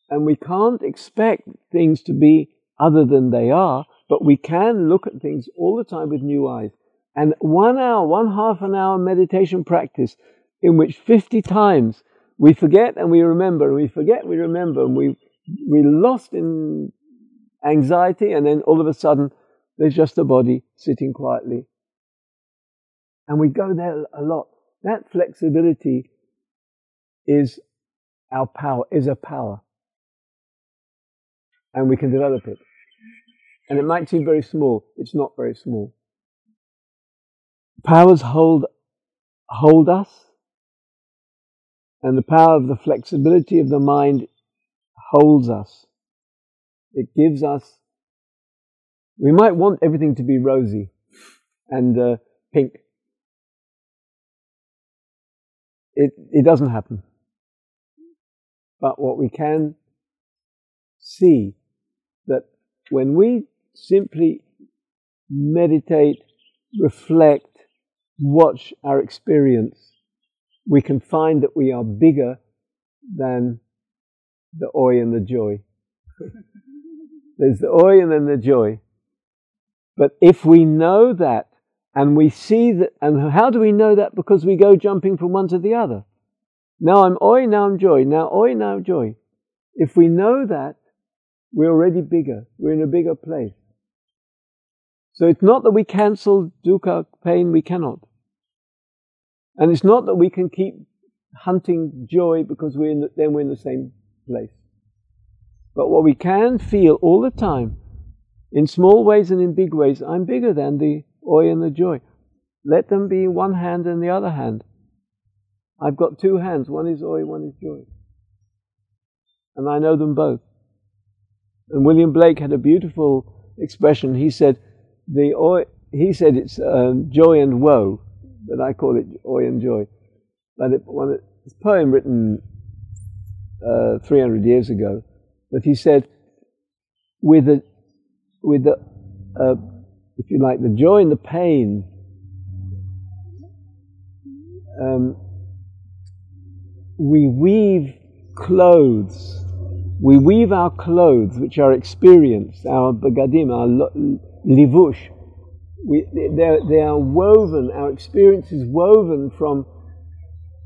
Speaker 2: And we can't expect things to be other than they are, but we can look at things all the time with new eyes. And one hour, one half an hour meditation practice in which 50 times we forget and we remember, and we forget, we remember, and we, we lost in anxiety, and then all of a sudden there's just a body sitting quietly. And we go there a lot. That flexibility is our power, is a power. And we can develop it. And it might seem very small. It's not very small. Powers hold, hold us. And the power of the flexibility of the mind holds us. It gives us, we might want everything to be rosy and uh, pink. It, it doesn't happen. But what we can see that when we simply meditate, reflect, watch our experience, we can find that we are bigger than the oi and the joy. There's the oi and then the joy. But if we know that and we see that, and how do we know that? Because we go jumping from one to the other. Now I'm oi, now I'm joy, now oi, now joy. If we know that, we're already bigger. We're in a bigger place. So it's not that we cancel dukkha, pain, we cannot. And it's not that we can keep hunting joy because we're the, then we're in the same place. But what we can feel all the time, in small ways and in big ways, I'm bigger than the oi and the joy. Let them be one hand and the other hand. I've got two hands. One is oi, one is joy. And I know them both. And William Blake had a beautiful expression. He said, the oi, he said it's uh, joy and woe, but I call it oi and joy. But it, one, it's a poem written uh, 300 years ago, but he said, with the, with the, uh, if you like, the joy and the pain, um, we weave clothes. We weave our clothes, which are experience, our bagadim, our livush. We, they are woven, our experience is woven from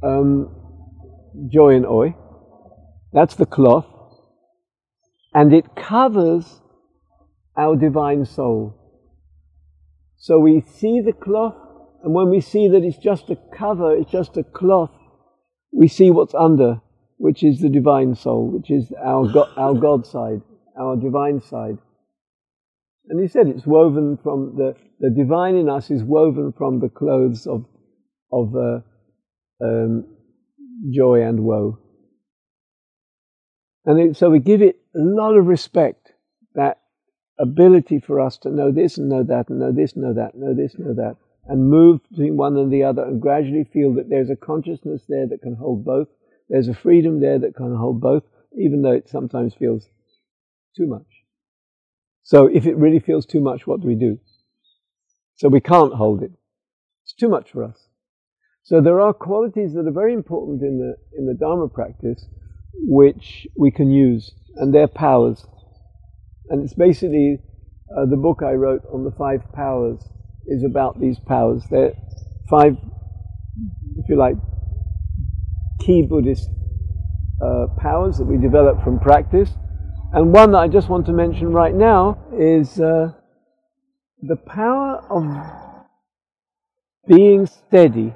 Speaker 2: um, joy and oi. That's the cloth. And it covers our divine soul. So we see the cloth, and when we see that it's just a cover, it's just a cloth, we see what's under, which is the divine soul, which is our God, our God side, our divine side. And he said it's woven from the, the divine in us is woven from the clothes of, of uh, um, joy and woe. And it, so we give it a lot of respect, that ability for us to know this and know that and know this, know that, know this, know that and move between one and the other and gradually feel that there's a consciousness there that can hold both. There's a freedom there that can hold both, even though it sometimes feels too much. So if it really feels too much, what do we do? So we can't hold it. It's too much for us. So there are qualities that are very important in the in the Dharma practice, which we can use, and they're powers. And it's basically uh, the book I wrote on the five powers is about these powers. They're five, if you like, key Buddhist uh, powers that we develop from practice. And one that I just want to mention right now is uh, the power of being steady.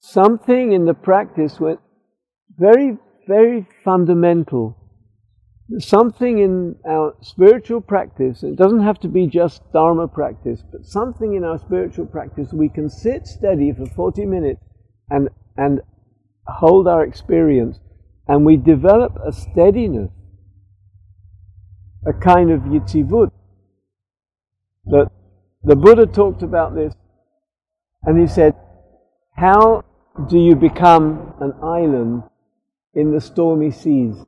Speaker 2: Something in the practice went very, very fundamental. Something in our spiritual practice, it doesn't have to be just Dharma practice, but something in our spiritual practice, we can sit steady for 40 minutes and, and hold our experience, and we develop a steadiness, a kind of yitzivut. That the Buddha talked about this, and he said, How do you become an island in the stormy seas?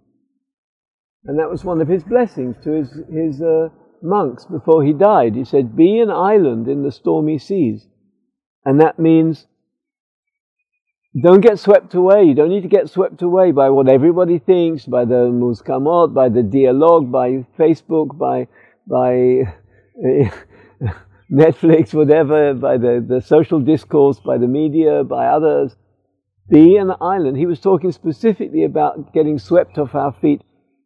Speaker 2: And that was one of his blessings to his, his uh, monks before he died. He said, Be an island in the stormy seas. And that means don't get swept away. You don't need to get swept away by what everybody thinks, by the muskamot, by the dialogue, by Facebook, by by Netflix, whatever, by the, the social discourse, by the media, by others. Be an island. He was talking specifically about getting swept off our feet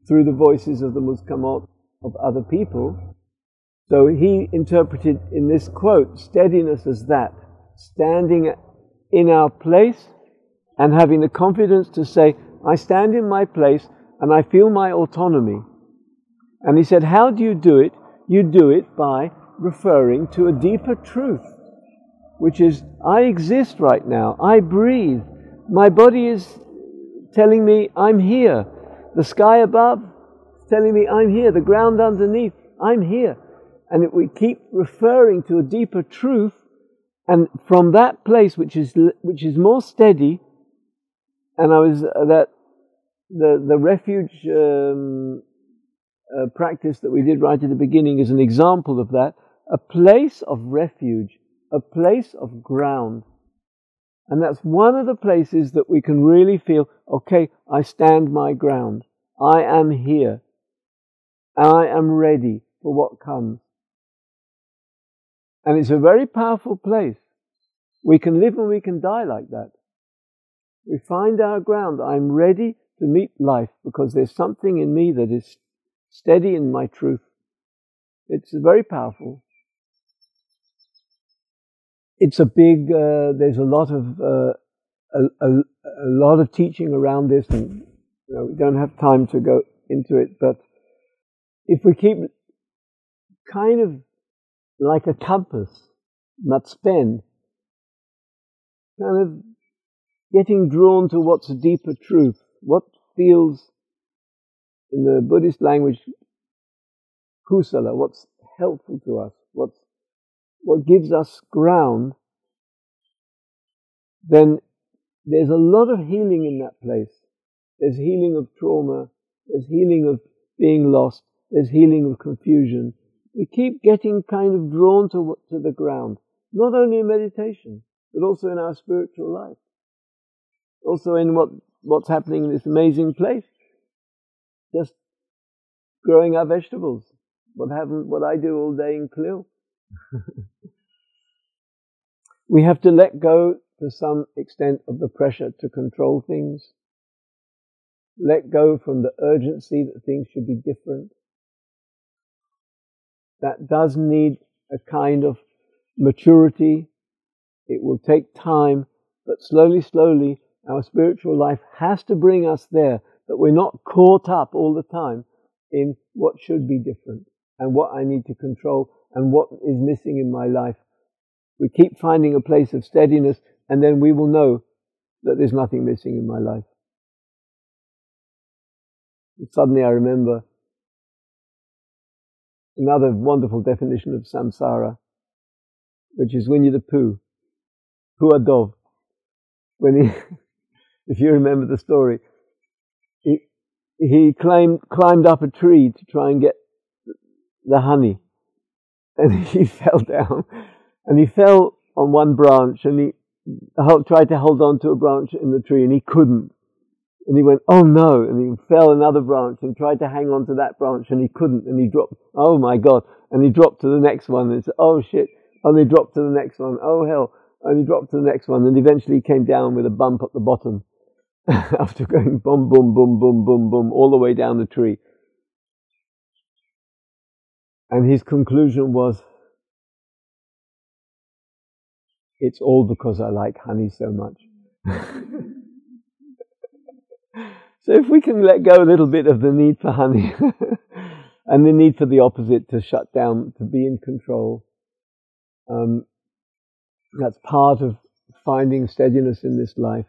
Speaker 2: through the voices of the muskamot of other people. So he interpreted in this quote steadiness as that, standing in our place and having the confidence to say, I stand in my place and I feel my autonomy. And he said, How do you do it? You do it by referring to a deeper truth, which is, I exist right now, I breathe, my body is telling me I'm here, the sky above is telling me I'm here, the ground underneath, I'm here. And if we keep referring to a deeper truth, and from that place, which is, which is more steady, and I was uh, that the the refuge um, uh, practice that we did right at the beginning is an example of that. A place of refuge, a place of ground, and that's one of the places that we can really feel. Okay, I stand my ground. I am here. I am ready for what comes. And it's a very powerful place. We can live and we can die like that. We find our ground. I'm ready to meet life because there's something in me that is steady in my truth. It's very powerful. It's a big, uh, there's a lot of, uh, a, a, a, lot of teaching around this and you know, we don't have time to go into it, but if we keep kind of like a compass, not matzpen, kind of getting drawn to what's a deeper truth, what feels in the Buddhist language kusala, what's helpful to us, what gives us ground, then there's a lot of healing in that place. There's healing of trauma, there's healing of being lost, there's healing of confusion. We keep getting kind of drawn to, to the ground, not only in meditation, but also in our spiritual life also in what, what's happening in this amazing place. Just growing our vegetables. What haven't what I do all day in Clil. we have to let go to some extent of the pressure to control things. Let go from the urgency that things should be different. That does need a kind of maturity. It will take time, but slowly, slowly, our spiritual life has to bring us there, that we're not caught up all the time in what should be different and what I need to control and what is missing in my life. We keep finding a place of steadiness and then we will know that there's nothing missing in my life. And suddenly I remember another wonderful definition of samsara, which is Winnie the Pooh, Pooh Dov, when he if you remember the story, he, he climbed, climbed up a tree to try and get the honey. And he fell down. And he fell on one branch and he tried to hold on to a branch in the tree and he couldn't. And he went, oh no, and he fell another branch and tried to hang on to that branch and he couldn't and he dropped, oh my God. And he dropped to the next one and said, oh shit. And he dropped to the next one, oh hell. And he dropped to the next one and eventually he came down with a bump at the bottom after going boom, boom, boom, boom, boom, boom, all the way down the tree. And his conclusion was, it's all because I like honey so much. so if we can let go a little bit of the need for honey and the need for the opposite to shut down, to be in control, um, that's part of finding steadiness in this life.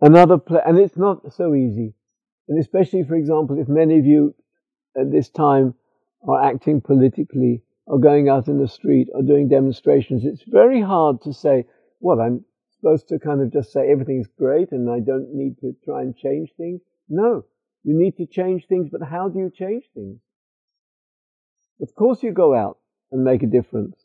Speaker 2: Another, pl- and it's not so easy. And especially, for example, if many of you at this time are acting politically or going out in the street or doing demonstrations, it's very hard to say, well, I'm supposed to kind of just say everything's great and I don't need to try and change things. No, you need to change things, but how do you change things? Of course you go out and make a difference.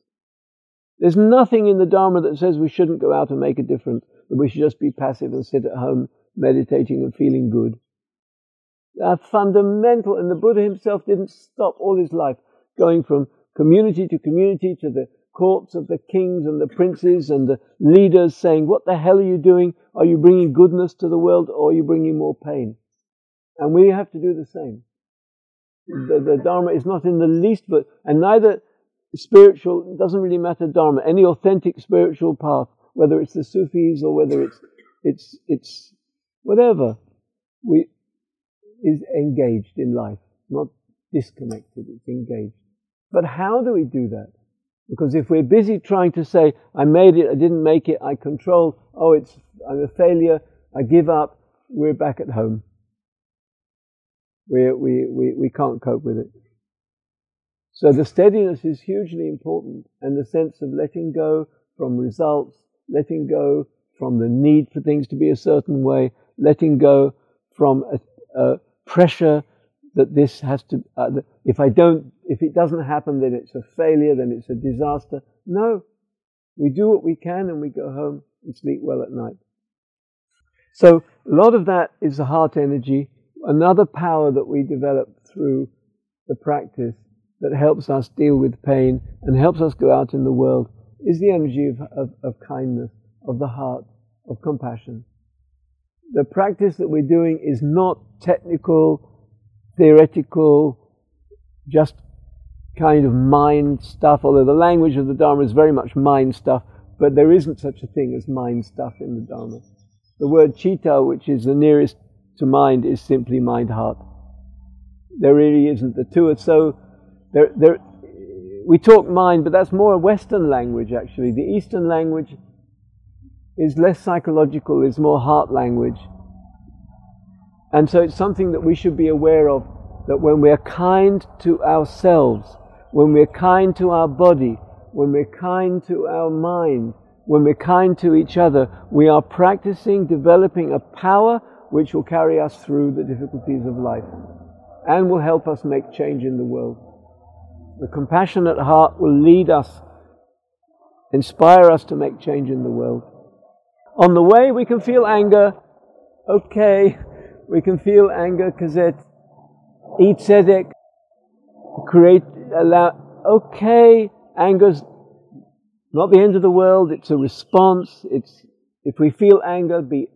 Speaker 2: There's nothing in the Dharma that says we shouldn't go out and make a difference, that we should just be passive and sit at home meditating and feeling good are fundamental. And the Buddha himself didn't stop all his life going from community to community to the courts of the kings and the princes and the leaders saying, What the hell are you doing? Are you bringing goodness to the world or are you bringing more pain? And we have to do the same. The, the Dharma is not in the least, but, and neither spiritual, it doesn't really matter Dharma, any authentic spiritual path, whether it's the Sufis or whether it's, it's, it's whatever. We, is engaged in life, not disconnected, it's engaged. But how do we do that? Because if we're busy trying to say, I made it, I didn't make it, I control, oh, it's, I'm a failure, I give up, we're back at home. We, we, we, we can't cope with it. So the steadiness is hugely important and the sense of letting go from results, letting go from the need for things to be a certain way, letting go from a, pressure that this has to, uh, if I don't, if it doesn't happen, then it's a failure, then it's a disaster. No. We do what we can and we go home and sleep well at night. So a lot of that is the heart energy. Another power that we develop through the practice that helps us deal with pain and helps us go out in the world is the energy of, of, of kindness, of the heart, of compassion the practice that we're doing is not technical, theoretical, just kind of mind stuff, although the language of the Dharma is very much mind stuff, but there isn't such a thing as mind stuff in the Dharma. The word chitta, which is the nearest to mind, is simply mind heart. There really isn't. The two so. There, there, we talk mind, but that's more a Western language actually. The Eastern language is less psychological, is more heart language. And so it's something that we should be aware of that when we're kind to ourselves, when we're kind to our body, when we're kind to our mind, when we're kind to each other, we are practicing developing a power which will carry us through the difficulties of life and will help us make change in the world. The compassionate heart will lead us, inspire us to make change in the world. On the way, we can feel anger. Okay, we can feel anger because it eats tzedek, create, allow, okay, anger's not the end of the world, it's a response. It's, if we feel anger, be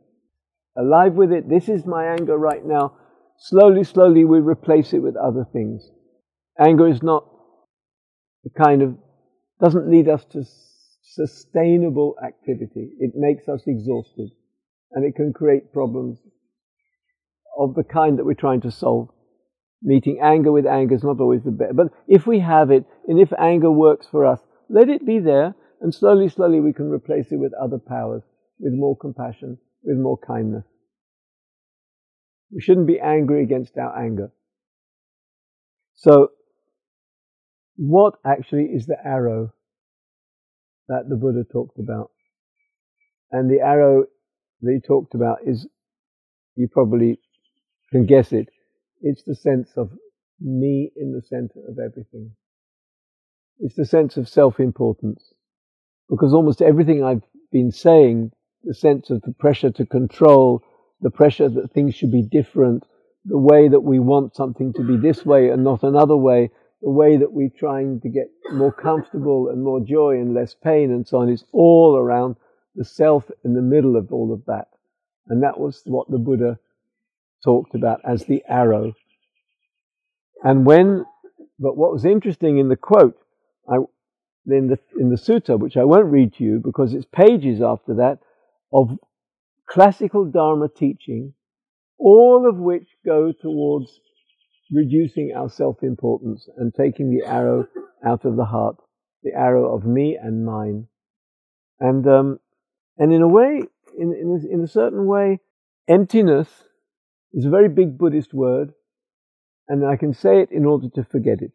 Speaker 2: alive with it. This is my anger right now. Slowly, slowly, we replace it with other things. Anger is not the kind of, doesn't lead us to sustainable activity. It makes us exhausted and it can create problems of the kind that we're trying to solve. Meeting anger with anger is not always the best. But if we have it, and if anger works for us, let it be there, and slowly, slowly we can replace it with other powers, with more compassion, with more kindness. We shouldn't be angry against our anger. So, what actually is the arrow that the Buddha talked about. And the arrow that he talked about is, you probably can guess it, it's the sense of me in the center of everything. It's the sense of self importance. Because almost everything I've been saying, the sense of the pressure to control, the pressure that things should be different, the way that we want something to be this way and not another way, the way that we're trying to get more comfortable and more joy and less pain and so on, is all around the self in the middle of all of that. And that was what the Buddha talked about as the arrow. And when, but what was interesting in the quote, I, in the, in the sutta, which I won't read to you because it's pages after that, of classical Dharma teaching, all of which go towards reducing our self importance and taking the arrow out of the heart, the arrow of me and mine. And, um, and in a way, in, in, in a certain way, emptiness is a very big Buddhist word, and I can say it in order to forget it.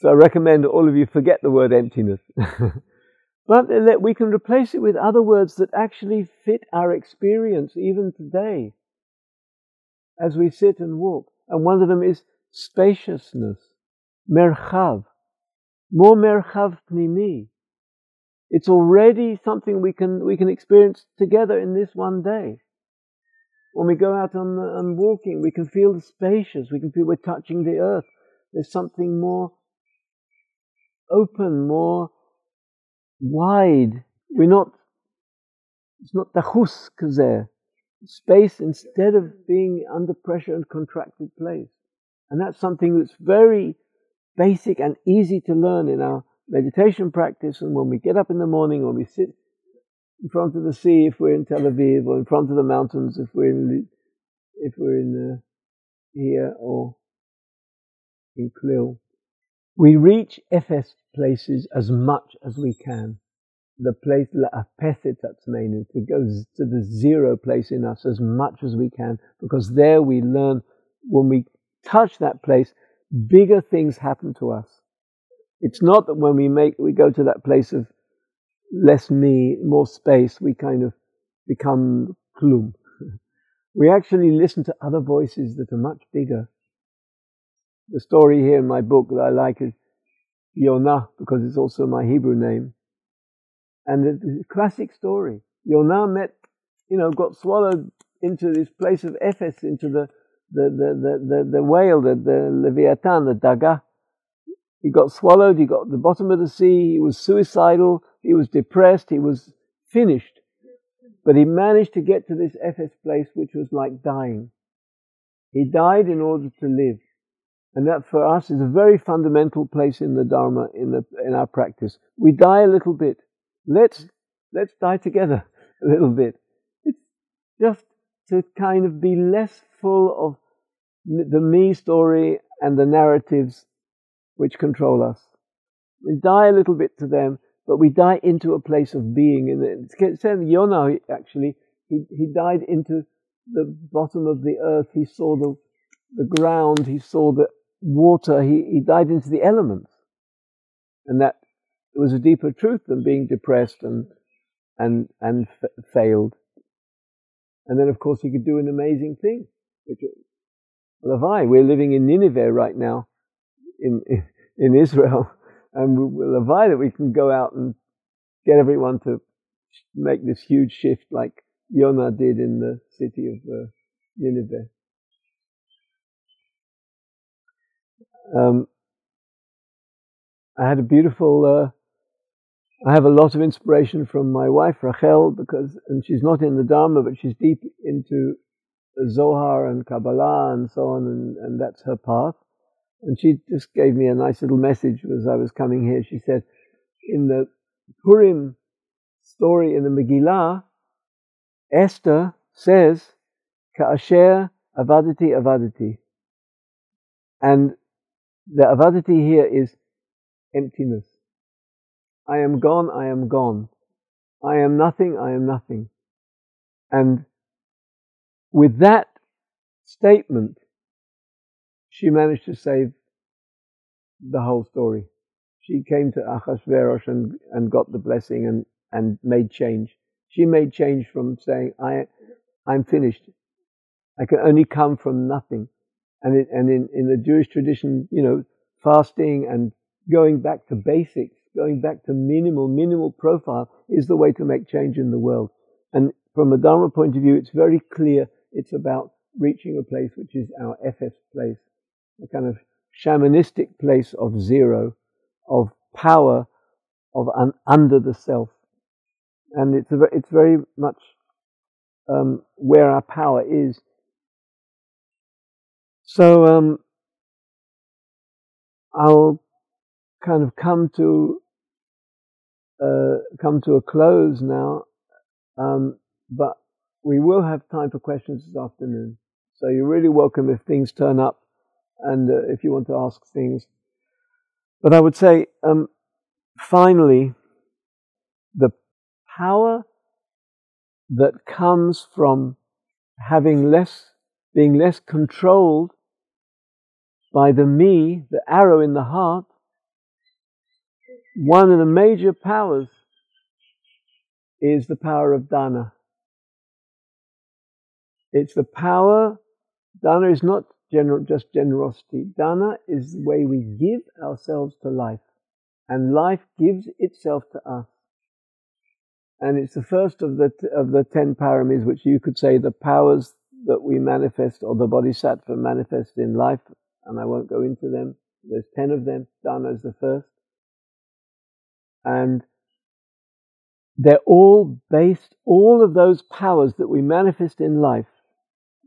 Speaker 2: So I recommend all of you forget the word emptiness. but we can replace it with other words that actually fit our experience even today as we sit and walk. And one of them is spaciousness, merchav, more merchav pnimi. It's already something we can, we can experience together in this one day. When we go out on, on walking, we can feel the spacious, we can feel we're touching the earth. There's something more open, more wide. We're not, it's not tachus kazer space instead of being under pressure and contracted place. And that's something that's very basic and easy to learn in our meditation practice. And when we get up in the morning, when we sit in front of the sea, if we're in Tel Aviv, or in front of the mountains, if we're in, if we're in uh, here or in Klil, we reach Ephes places as much as we can the place la'apethitatmenu, to go to the zero place in us as much as we can, because there we learn when we touch that place, bigger things happen to us. It's not that when we make we go to that place of less me, more space, we kind of become klum. We actually listen to other voices that are much bigger. The story here in my book that I like is Yonah, because it's also my Hebrew name. And the, the classic story. Yonah met, you know, got swallowed into this place of Ephes, into the, the, the, the, the, the whale, the, the Leviathan, the Daga. He got swallowed, he got the bottom of the sea, he was suicidal, he was depressed, he was finished. But he managed to get to this Ephes place, which was like dying. He died in order to live. And that for us is a very fundamental place in the Dharma, in, the, in our practice. We die a little bit let's let's die together a little bit. It's just to kind of be less full of the me story and the narratives which control us. We die a little bit to them, but we die into a place of being. And it said Yonah actually, he, he died into the bottom of the earth. He saw the, the ground. He saw the water. He, he died into the elements. And that it was a deeper truth than being depressed and and and f- failed. And then, of course, he could do an amazing thing. Which, Lavai, we're living in Nineveh right now, in in, Israel, and Lavai that we can go out and get everyone to make this huge shift, like Yonah did in the city of uh, Nineveh. Um, I had a beautiful uh, I have a lot of inspiration from my wife Rachel because, and she's not in the Dharma, but she's deep into Zohar and Kabbalah and so on, and, and that's her path. And she just gave me a nice little message as I was coming here. She said, in the Purim story in the Megillah, Esther says, Ka'asher avadati avadati. And the avadati here is emptiness. I am gone, I am gone. I am nothing, I am nothing. And with that statement, she managed to save the whole story. She came to Achashverosh and, and got the blessing and, and made change. She made change from saying, I, I'm finished. I can only come from nothing. And, it, and in, in the Jewish tradition, you know, fasting and going back to basics, going back to minimal, minimal profile is the way to make change in the world. And from a Dharma point of view, it's very clear it's about reaching a place which is our FS place, a kind of shamanistic place of zero, of power, of un- under the self. And it's, a, it's very much um, where our power is. So um, I'll kind of come to uh, come to a close now, um, but we will have time for questions this afternoon. So you're really welcome if things turn up and uh, if you want to ask things. But I would say, um, finally, the power that comes from having less, being less controlled by the me, the arrow in the heart, one of the major powers is the power of dana. It's the power, dana is not gener- just generosity. Dana is the way we give ourselves to life, and life gives itself to us. And it's the first of the, t- of the ten paramis, which you could say the powers that we manifest, or the bodhisattva manifest in life, and I won't go into them. There's ten of them. Dana is the first. And they're all based, all of those powers that we manifest in life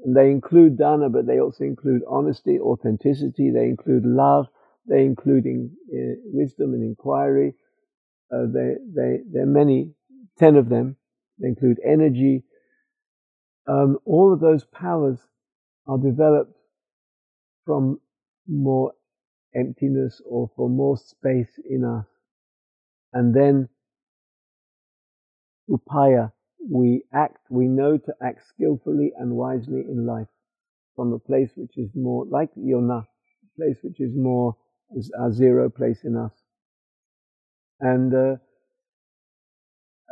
Speaker 2: and they include dana, but they also include honesty, authenticity. They include love. They include in, wisdom and inquiry. Uh, they, they, there are many, ten of them. They include energy. Um, all of those powers are developed from more emptiness or from more space in us. And then upaya, we act, we know to act skillfully and wisely in life from a place which is more like yona, a place which is more a zero place in us. And uh,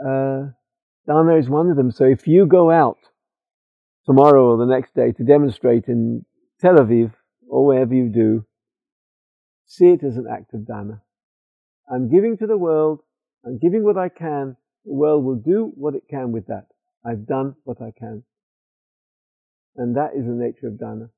Speaker 2: uh, Dana is one of them. So if you go out tomorrow or the next day to demonstrate in Tel Aviv or wherever you do, see it as an act of Dana. I'm giving to the world, I'm giving what I can, the world will do what it can with that. I've done what I can. And that is the nature of dana.